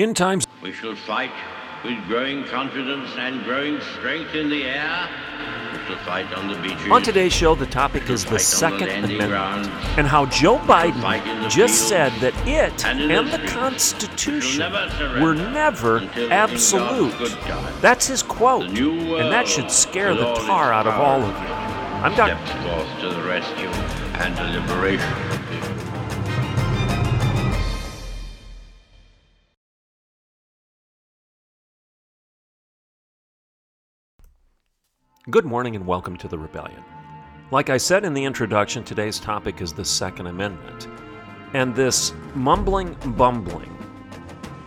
In times We shall fight with growing confidence and growing strength in the air. Fight on the on today's show, the topic is the on the Second Amendment grounds. and how Joe Biden just said that it and and the the. Constitution never were never absolute. God's good time That's his quote, and that should scare the tar out of all of you. I'm Dr. forth to the rescue and the liberation Good morning and welcome to the Rebellion. Like I said in the introduction, today's topic is the Second Amendment. And this mumbling, bumbling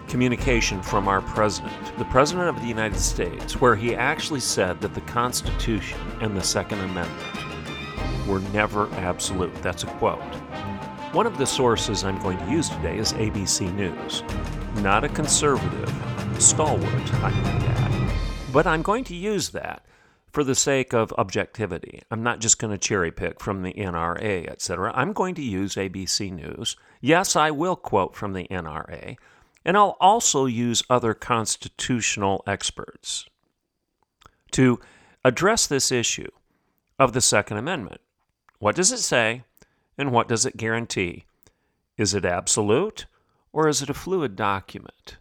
communication from our president, the President of the United States, where he actually said that the Constitution and the Second Amendment were never absolute. That's a quote. One of the sources I'm going to use today is ABC News. Not a conservative, stalwart, I might add. But I'm going to use that for the sake of objectivity. I'm not just going to cherry pick from the NRA, etc. I'm going to use ABC News. Yes, I will quote from the NRA, and I'll also use other constitutional experts to address this issue of the Second Amendment. What does it say, and what does it guarantee? Is it absolute, or is it a fluid document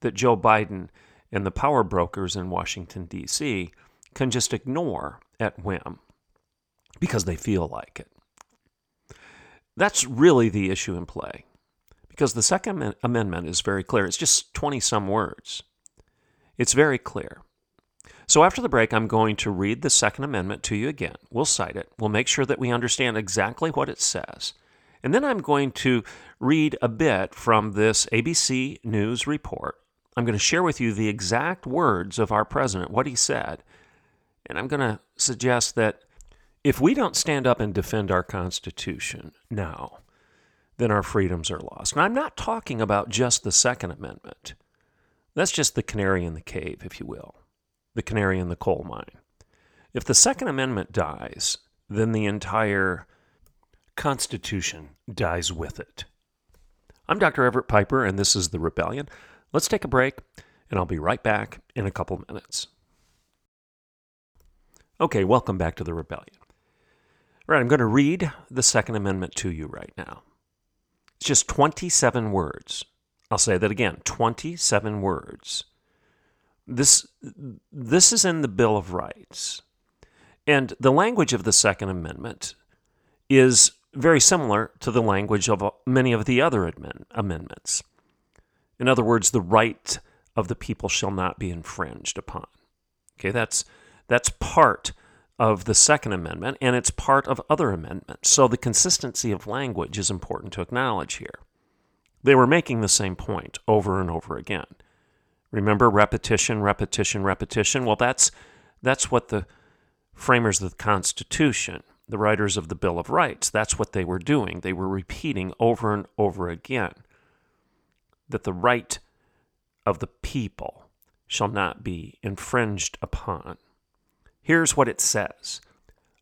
that Joe Biden and the power brokers in Washington, D.C., can just ignore at whim because they feel like it. That's really the issue in play because the Second Amendment is very clear. It's just 20 some words. It's very clear. So after the break, I'm going to read the Second Amendment to you again. We'll cite it, we'll make sure that we understand exactly what it says. And then I'm going to read a bit from this ABC News report. I'm going to share with you the exact words of our president, what he said. And I'm going to suggest that if we don't stand up and defend our Constitution now, then our freedoms are lost. And I'm not talking about just the Second Amendment. That's just the canary in the cave, if you will, the canary in the coal mine. If the Second Amendment dies, then the entire Constitution dies with it. I'm Dr. Everett Piper, and this is The Rebellion. Let's take a break, and I'll be right back in a couple minutes. Okay, welcome back to the rebellion. All right, I'm going to read the Second Amendment to you right now. It's just 27 words. I'll say that again 27 words. This, this is in the Bill of Rights. And the language of the Second Amendment is very similar to the language of uh, many of the other amend- amendments. In other words, the right of the people shall not be infringed upon. Okay, that's that's part of the Second Amendment, and it's part of other amendments. So the consistency of language is important to acknowledge here. They were making the same point over and over again. Remember repetition, repetition, repetition? Well, that's that's what the framers of the Constitution, the writers of the Bill of Rights, that's what they were doing. They were repeating over and over again that the right of the people shall not be infringed upon. Here's what it says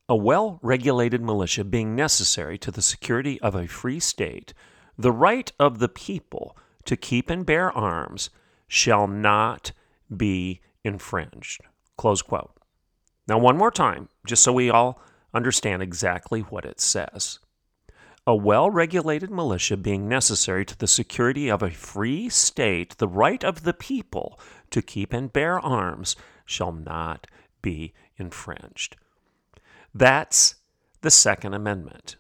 A well regulated militia being necessary to the security of a free state, the right of the people to keep and bear arms shall not be infringed. Close quote. Now, one more time, just so we all understand exactly what it says. A well regulated militia being necessary to the security of a free state, the right of the people to keep and bear arms shall not be infringed. That's the Second Amendment.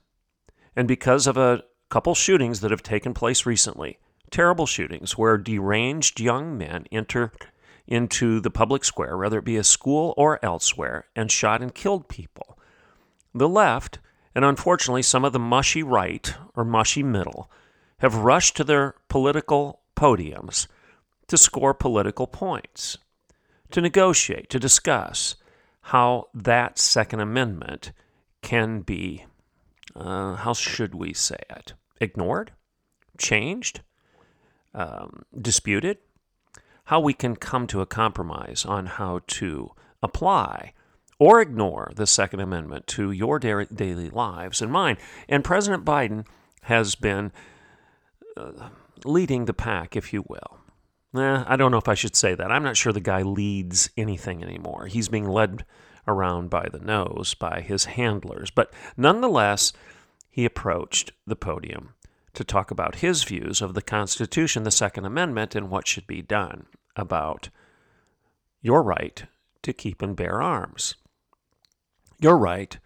And because of a couple shootings that have taken place recently, terrible shootings where deranged young men enter into the public square, whether it be a school or elsewhere, and shot and killed people, the left, and unfortunately some of the mushy right or mushy middle, have rushed to their political podiums to score political points, to negotiate, to discuss how that Second Amendment can be, uh, how should we say it, ignored, changed, um, disputed, how we can come to a compromise on how to apply or ignore the Second Amendment to your da- daily lives and mine. And President Biden has been uh, leading the pack, if you will. Eh, I don't know if I should say that. I'm not sure the guy leads anything anymore. He's being led around by the nose by his handlers. But nonetheless, he approached the podium to talk about his views of the Constitution, the Second Amendment, and what should be done about your right to keep and bear arms, your right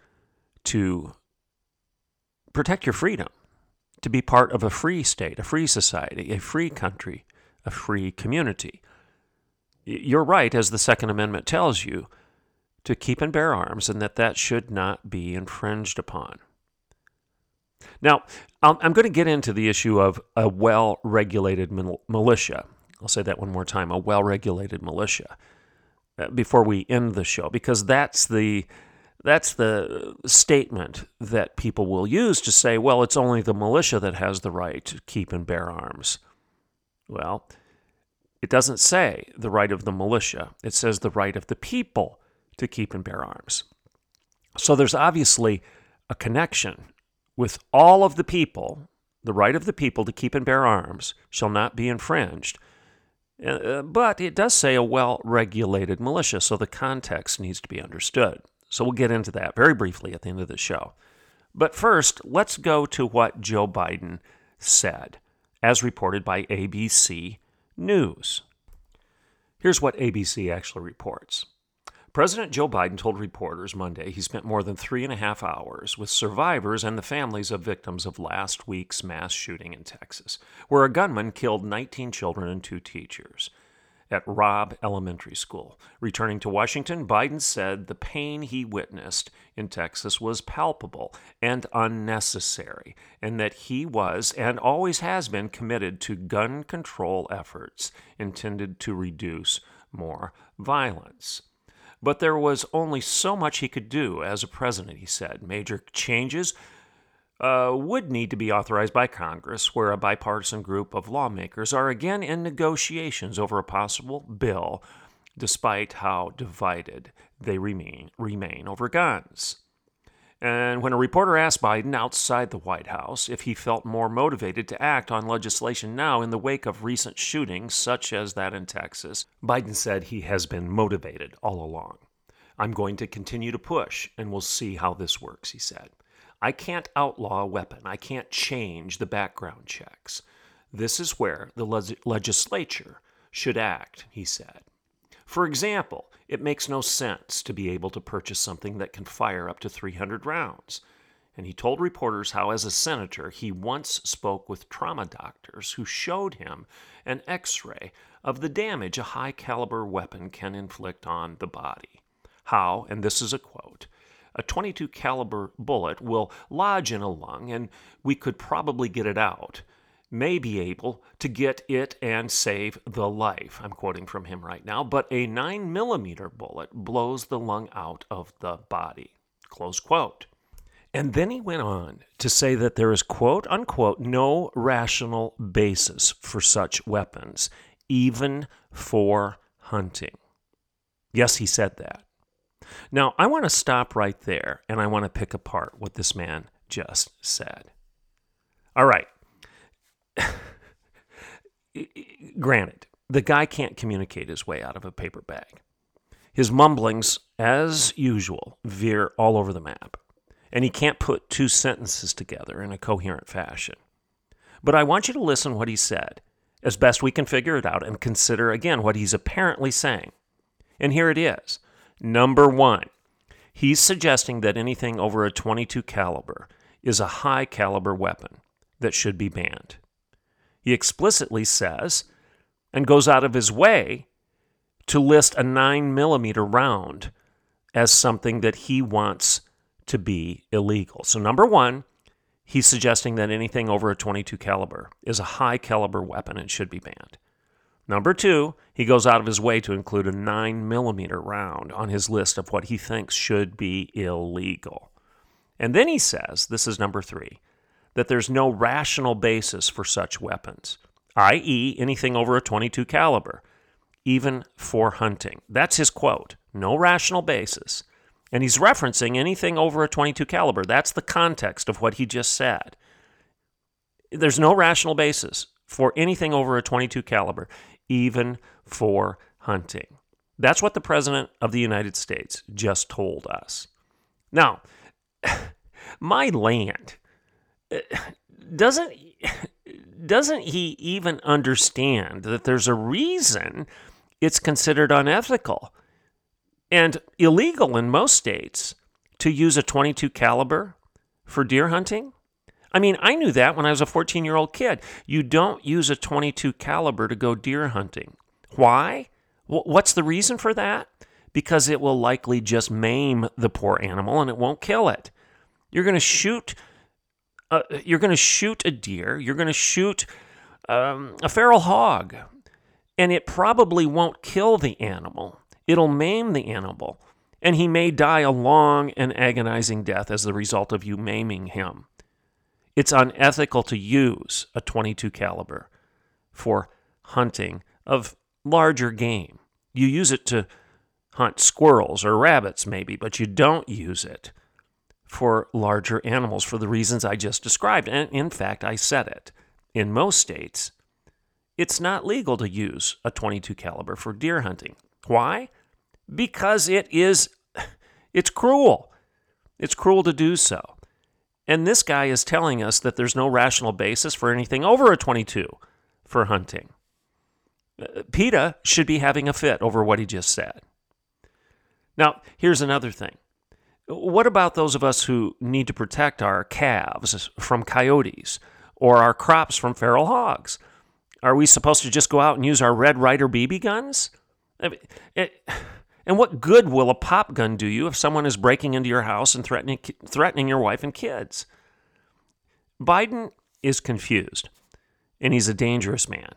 to protect your freedom, to be part of a free state, a free society, a free country, a free community. You're right, as the Second Amendment tells you, to keep and bear arms, and that that should not be infringed upon. Now, I'm going to get into the issue of a well regulated militia. I'll say that one more time a well regulated militia uh, before we end the show, because that's the that's the statement that people will use to say, well, it's only the militia that has the right to keep and bear arms. Well, it doesn't say the right of the militia, it says the right of the people to keep and bear arms. So there's obviously a connection with all of the people. The right of the people to keep and bear arms shall not be infringed. Uh, but it does say a well regulated militia, so the context needs to be understood. So we'll get into that very briefly at the end of the show. But first, let's go to what Joe Biden said, as reported by ABC News. Here's what ABC actually reports. President Joe Biden told reporters Monday he spent more than three and a half hours with survivors and the families of victims of last week's mass shooting in Texas, where a gunman killed 19 children and two teachers at Robb Elementary School. Returning to Washington, Biden said the pain he witnessed in Texas was palpable and unnecessary, and that he was and always has been committed to gun control efforts intended to reduce more violence. But there was only so much he could do as a president, he said. Major changes uh, would need to be authorized by Congress, where a bipartisan group of lawmakers are again in negotiations over a possible bill, despite how divided they remain, remain over guns. And when a reporter asked Biden outside the White House if he felt more motivated to act on legislation now in the wake of recent shootings, such as that in Texas, Biden said he has been motivated all along. I'm going to continue to push, and we'll see how this works, he said. I can't outlaw a weapon. I can't change the background checks. This is where the le- legislature should act, he said. For example, it makes no sense to be able to purchase something that can fire up to 300 rounds. And he told reporters how, as a senator, he once spoke with trauma doctors who showed him an x ray of the damage a high caliber weapon can inflict on the body. How, and this is a quote, a 22 caliber bullet will lodge in a lung and we could probably get it out may be able to get it and save the life. I'm quoting from him right now, but a 9 millimeter bullet blows the lung out of the body. Close quote. And then he went on to say that there is, quote unquote, no rational basis for such weapons, even for hunting. Yes, he said that. Now, I want to stop right there and I want to pick apart what this man just said. All right, granted, the guy can't communicate his way out of a paper bag. His mumblings, as usual, veer all over the map, and he can't put two sentences together in a coherent fashion. But I want you to listen what he said, as best we can figure it out, and consider again what he's apparently saying. And here it is. Number one, he's suggesting that anything over a 22 caliber is a high caliber weapon that should be banned. He explicitly says and goes out of his way to list a 9 millimeter round as something that he wants to be illegal. So number 1, he's suggesting that anything over a 22 caliber is a high caliber weapon and should be banned. Number 2, he goes out of his way to include a 9 millimeter round on his list of what he thinks should be illegal. And then he says, this is number 3, that there's no rational basis for such weapons, i.e., anything over a 22 caliber, even for hunting. That's his quote. No rational basis. And he's referencing anything over a 22 caliber. That's the context of what he just said. There's no rational basis for anything over a 22 caliber, even for hunting. That's what the President of the United States just told us. Now, my land eh, doesn't doesn't he even understand that there's a reason it's considered unethical and illegal in most states to use a 22 caliber for deer hunting? I mean, I knew that when I was a 14-year-old kid. You don't use a 22 caliber to go deer hunting. Why? What's the reason for that? Because it will likely just maim the poor animal and it won't kill it. You're going to shoot uh, you're going to shoot a deer, you're going to shoot um, a feral hog, and it probably won't kill the animal. It'll maim the animal, and he may die a long and agonizing death as the result of you maiming him. It's unethical to use a 22 caliber for hunting of larger game. You use it to hunt squirrels or rabbits maybe, but you don't use it for larger animals for the reasons I just described. And in fact, I said it. In most states, it's not legal to use a 22 caliber for deer hunting. Why? Because it is it's cruel. It's cruel to do so. And this guy is telling us that there's no rational basis for anything over a 22 for hunting. Uh, PETA should be having a fit over what he just said. Now, here's another thing. What about those of us who need to protect our calves from coyotes or our crops from feral hogs? Are we supposed to just go out and use our Red Ryder BB guns? I mean, it, and what good will a pop gun do you if someone is breaking into your house and threatening, threatening your wife and kids? Biden is confused, and he's a dangerous man.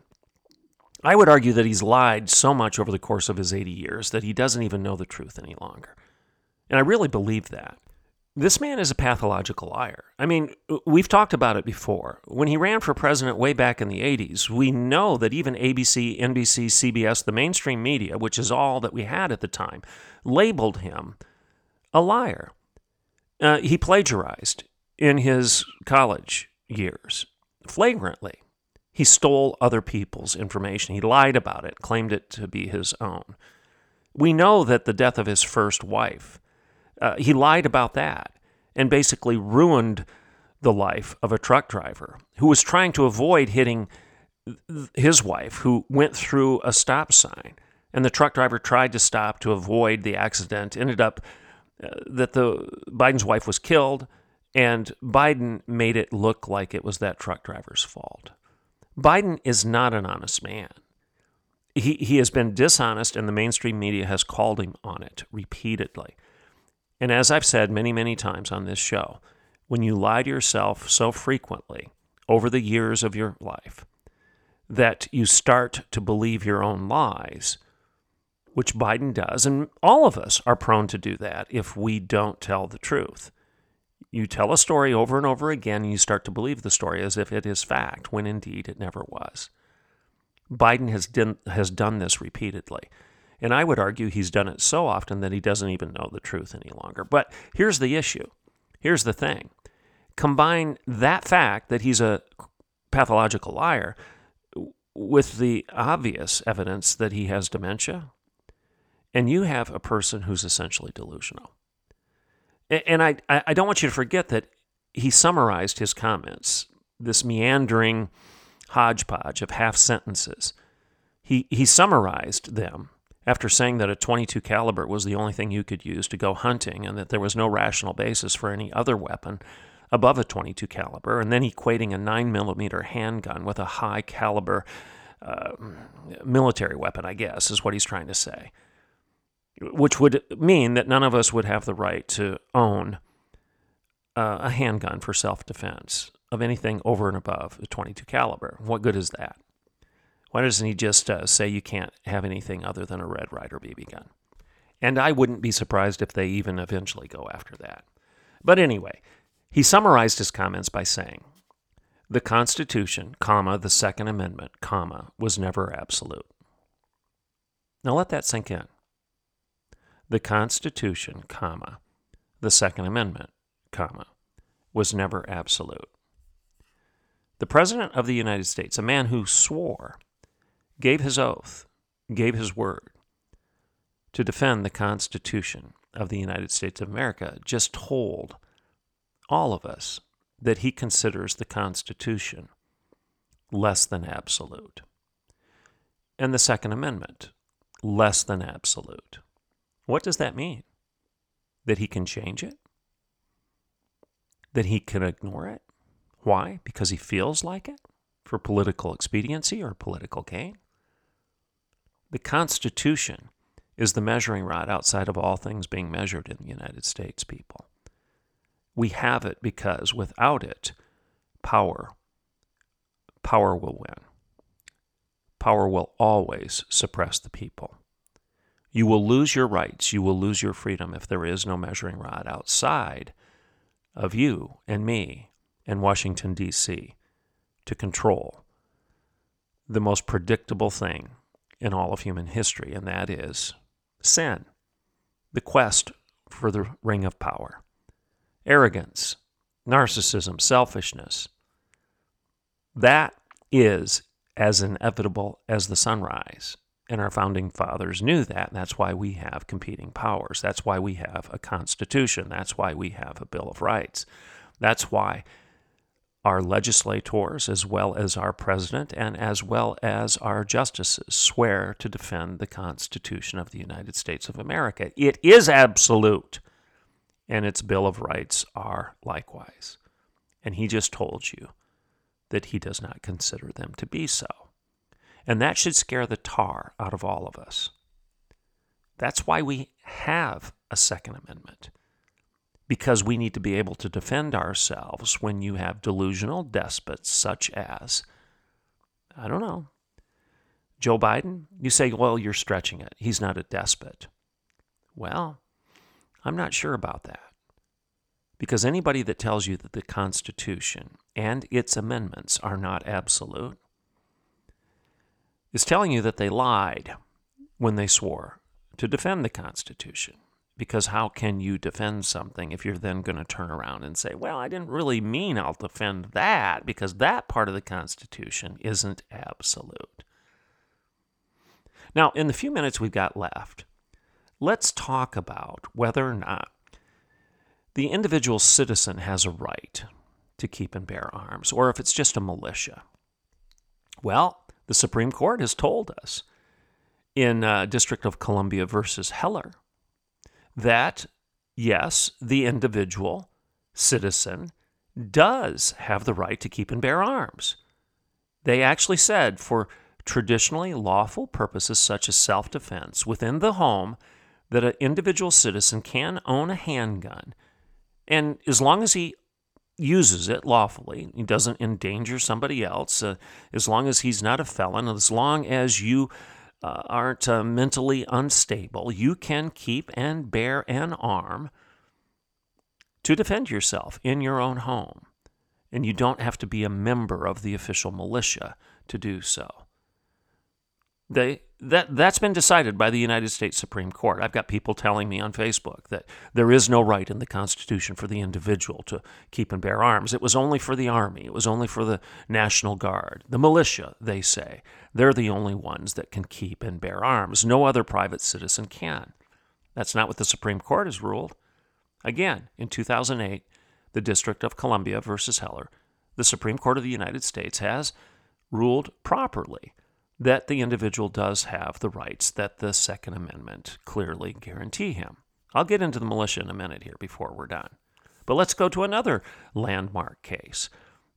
I would argue that he's lied so much over the course of his 80 years that he doesn't even know the truth any longer. And I really believe that. This man is a pathological liar. I mean, we've talked about it before. When he ran for president way back in the 80s, we know that even ABC, NBC, CBS, the mainstream media, which is all that we had at the time, labeled him a liar. Uh, he plagiarized in his college years flagrantly. He stole other people's information. He lied about it, claimed it to be his own. We know that the death of his first wife uh, he lied about that and basically ruined the life of a truck driver who was trying to avoid hitting his wife, who went through a stop sign. And the truck driver tried to stop to avoid the accident. Ended up uh, that the Biden's wife was killed, and Biden made it look like it was that truck driver's fault. Biden is not an honest man. He, he has been dishonest, and the mainstream media has called him on it repeatedly. And as I've said many, many times on this show, when you lie to yourself so frequently over the years of your life that you start to believe your own lies, which Biden does, and all of us are prone to do that if we don't tell the truth. You tell a story over and over again, and you start to believe the story as if it is fact, when indeed it never was. Biden has done, has done this repeatedly. And I would argue he's done it so often that he doesn't even know the truth any longer. But here's the issue. Here's the thing. Combine that fact that he's a pathological liar with the obvious evidence that he has dementia, and you have a person who's essentially delusional. And I, I don't want you to forget that he summarized his comments, this meandering hodgepodge of half sentences. He, he summarized them after saying that a 22 caliber was the only thing you could use to go hunting and that there was no rational basis for any other weapon above a 22 caliber, and then equating a 9 millimeter handgun with a high caliber uh, military weapon, I guess, is what he's trying to say. Which would mean that none of us would have the right to own uh, a handgun for self defense of anything over and above a 22 caliber. What good is that? Why doesn't he just uh, say you can't have anything other than a Red Ryder BB gun? And I wouldn't be surprised if they even eventually go after that. But anyway, he summarized his comments by saying, "The Constitution, comma, the Second Amendment, comma, was never absolute." Now let that sink in. The Constitution, comma, the Second Amendment, comma, was never absolute. The President of the United States, a man who swore gave his oath, gave his word to defend the Constitution of the United States of America, just told all of us that he considers the Constitution less than absolute. And the Second Amendment, less than absolute. What does that mean? That he can change it? That he can ignore it? Why? Because he feels like it? For political expediency or political gain? The Constitution is the measuring rod outside of all things being measured in the United States, people. We have it because without it, power, power will win. Power will always suppress the people. You will lose your rights, you will lose your freedom if there is no measuring rod outside of you and me and Washington, D.C. to control the most predictable thing in all of human history, and that is sin, the quest for the ring of power, arrogance, narcissism, selfishness. That is as inevitable as the sunrise. And our founding fathers knew that. And that's why we have competing powers. That's why we have a constitution. That's why we have a Bill of Rights. That's why our legislators, as well as our president, and as well as our justices, swear to defend the Constitution of the United States of America. It is absolute, and its Bill of Rights are likewise. And he just told you that he does not consider them to be so. And that should scare the tar out of all of us. That's why we have a Second Amendment because we need to be able to defend ourselves when you have delusional despots such as, I don't know, Joe Biden. You say, well, you're stretching it. He's not a despot. Well, I'm not sure about that. Because anybody that tells you that the Constitution and its amendments are not absolute is telling you that they lied when they swore to defend the Constitution. Because how can you defend something if you're then going to turn around and say, well, I didn't really mean I'll defend that because that part of the Constitution isn't absolute? Now, in the few minutes we've got left, let's talk about whether or not the individual citizen has a right to keep and bear arms, or if it's just a militia. Well, the Supreme Court has told us in uh, District of Columbia versus Heller that, yes, the individual citizen does have the right to keep and bear arms. They actually said for traditionally lawful purposes such as self defense within the home, that an individual citizen can own a handgun. And as long as he uses it lawfully, he doesn't endanger somebody else, uh, as long as he's not a felon, as long as you uh, aren't uh, mentally unstable, you can keep and bear an arm to defend yourself in your own home. And you don't have to be a member of the official militia to do so. They, that, that's been decided by the United States Supreme Court. I've got people telling me on Facebook that there is no right in the Constitution for the individual to keep and bear arms. It was only for the Army, it was only for the National Guard. The militia, they say, they're the only ones that can keep and bear arms. No other private citizen can. That's not what the Supreme Court has ruled. Again, in 2008, the District of Columbia versus Heller, the Supreme Court of the United States has ruled properly that the individual does have the rights that the Second Amendment clearly guarantee him. I'll get into the militia in a minute here before we're done. But let's go to another landmark case.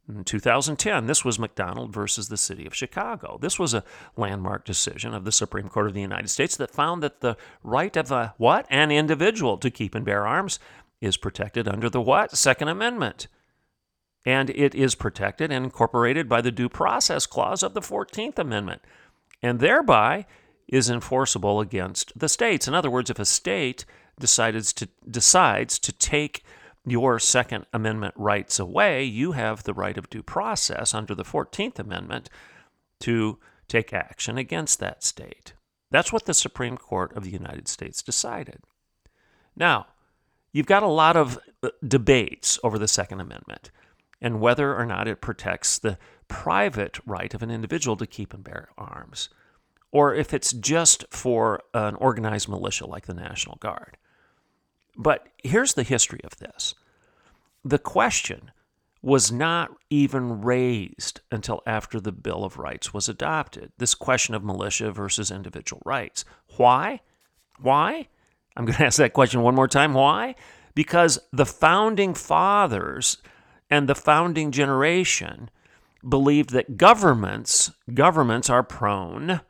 In 2010, this was McDonald versus the city of Chicago. This was a landmark decision of the Supreme Court of the United States that found that the right of a what? An individual to keep and bear arms is protected under the what? Second Amendment and it is protected and incorporated by the Due Process Clause of the 14th Amendment, and thereby is enforceable against the states. In other words, if a state decides to, decides to take your Second Amendment rights away, you have the right of due process under the 14th Amendment to take action against that state. That's what the Supreme Court of the United States decided. Now, you've got a lot of uh, debates over the Second Amendment and whether or not it protects the private right of an individual to keep and bear arms. or if it's just for an organized militia like the National Guard. But here's the history of this the question was not even raised until after the Bill of Rights was adopted. This question of militia versus individual rights. Why? Why? I'm going to ask that question one more time. Why? Because the founding fathers and the founding generation believed that governments governments are prone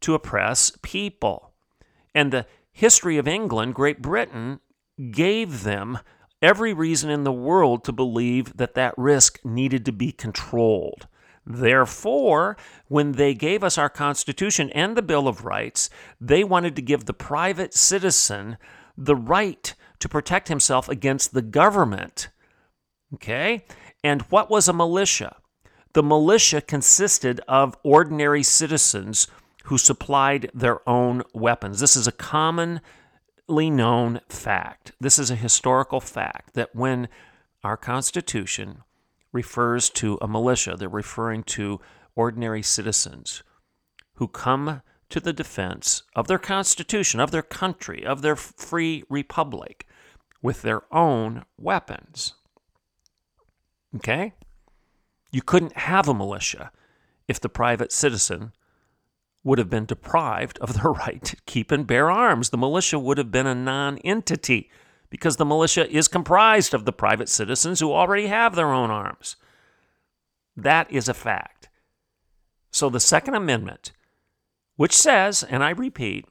to oppress people. And the history of England, Great Britain gave them every reason in the world to believe that that risk needed to be controlled. Therefore, when they gave us our Constitution and the Bill of Rights, they wanted to give the private citizen the right to protect himself against the government. Okay? And what was a militia? The militia consisted of ordinary citizens who supplied their own weapons. This is a commonly known fact. This is a historical fact that when our Constitution refers to a militia, they're referring to ordinary citizens who come to the defense of their Constitution, of their country, of their free republic with their own weapons. Okay? You couldn't have a militia if the private citizen would have been deprived of the right to keep and bear arms. The militia would have been a non entity because the militia is comprised of the private citizens who already have their own arms. That is a fact. So the Second Amendment, which says, and I repeat,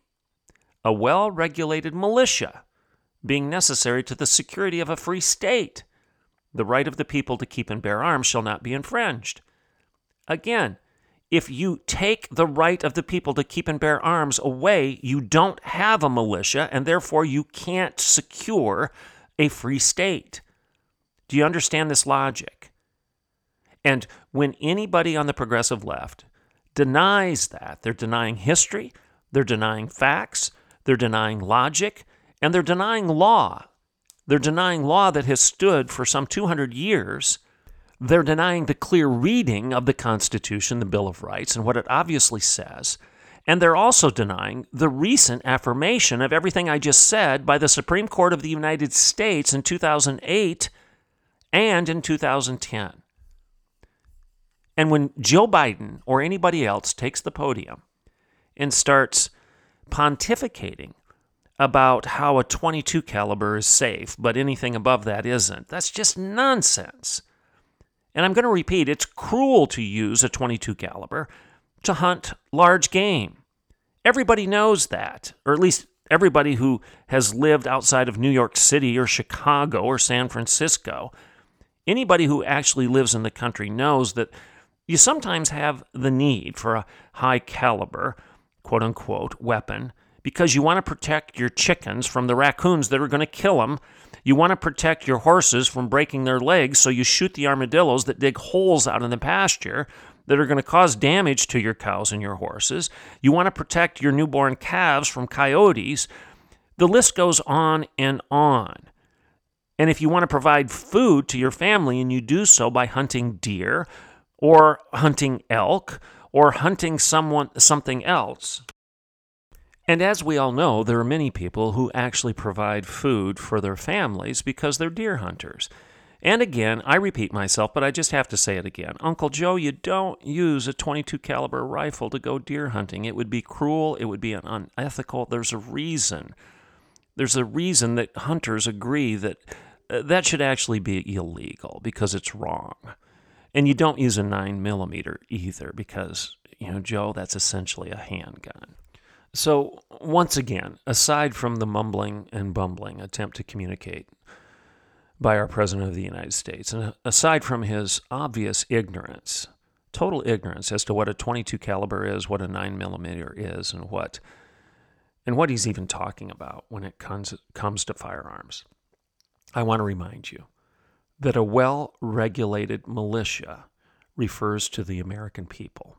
a well regulated militia being necessary to the security of a free state, the right of the people to keep and bear arms shall not be infringed. Again, if you take the right of the people to keep and bear arms away, you don't have a militia, and therefore you can't secure a free state. Do you understand this logic? And when anybody on the progressive left denies that, they're denying history, they're denying facts, they're denying logic, and they're denying law. They're denying law that has stood for some 200 years they're denying the clear reading of the Constitution, the Bill of Rights, and what it obviously says. And they're also denying the recent affirmation of everything I just said by the Supreme Court of the United States in 2008 and in 2010. And when Joe Biden or anybody else takes the podium and starts pontificating about how a 22 caliber is safe, but anything above that isn't, that's just nonsense. And I'm going to repeat, it's cruel to use a 22 caliber to hunt large game. Everybody knows that, or at least everybody who has lived outside of New York City or Chicago or San Francisco. Anybody who actually lives in the country knows that you sometimes have the need for a high caliber, quote unquote, weapon because you want to protect your chickens from the raccoons that are going to kill them you want to protect your horses from breaking their legs, so you shoot the armadillos that dig holes out in the pasture that are going to cause damage to your cows and your horses. You want to protect your newborn calves from coyotes. The list goes on and on. And if you want to provide food to your family and you do so by hunting deer or hunting elk or hunting someone something else, and as we all know, there are many people who actually provide food for their families because they're deer hunters. And again, I repeat myself, but I just have to say it again. Uncle Joe, you don't use a 22 caliber rifle to go deer hunting. It would be cruel, it would be unethical. There's a reason. There's a reason that hunters agree that uh, that should actually be illegal because it's wrong. And you don't use a 9 millimeter either because, you know, Joe, that's essentially a handgun. So, once again, aside from the mumbling and bumbling attempt to communicate by our President of the United States, and aside from his obvious ignorance, total ignorance as to what a 22 caliber is, what a 9 millimeter is, and what and what he's even talking about when it comes, comes to firearms, I want to remind you that a well regulated militia refers to the American people.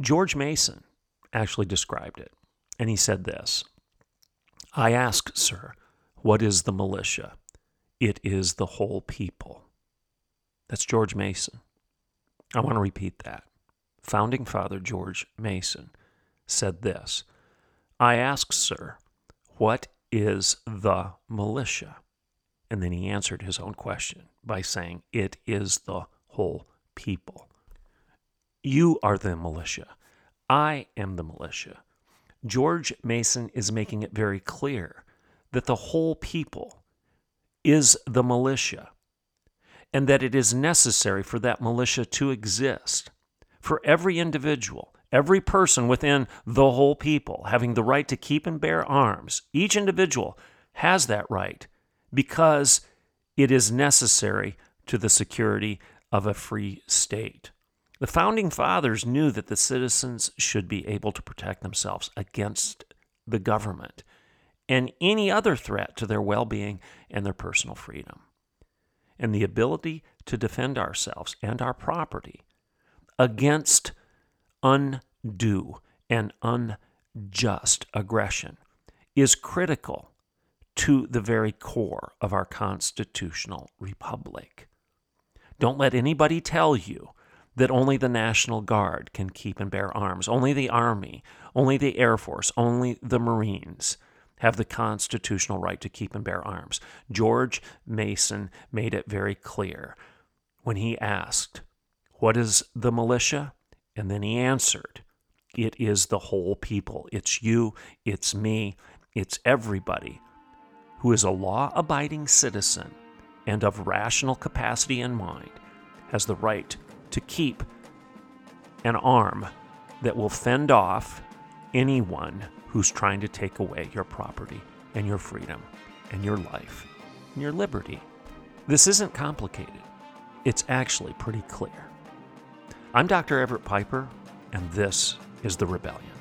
George Mason actually described it. And he said this I ask, sir, what is the militia? It is the whole people. That's George Mason. I want to repeat that. Founding Father George Mason said this I ask, sir, what is the militia? And then he answered his own question by saying, It is the whole people. You are the militia. I am the militia. George Mason is making it very clear that the whole people is the militia and that it is necessary for that militia to exist. For every individual, every person within the whole people having the right to keep and bear arms, each individual has that right because it is necessary to the security of a free state. The founding fathers knew that the citizens should be able to protect themselves against the government and any other threat to their well being and their personal freedom. And the ability to defend ourselves and our property against undue and unjust aggression is critical to the very core of our constitutional republic. Don't let anybody tell you that only the National Guard can keep and bear arms, only the Army, only the Air Force, only the Marines have the constitutional right to keep and bear arms. George Mason made it very clear when he asked, What is the militia? And then he answered, It is the whole people. It's you, it's me, it's everybody who is a law abiding citizen and of rational capacity and mind has the right to keep an arm that will fend off anyone who's trying to take away your property and your freedom and your life and your liberty. This isn't complicated, it's actually pretty clear. I'm Dr. Everett Piper, and this is The Rebellion.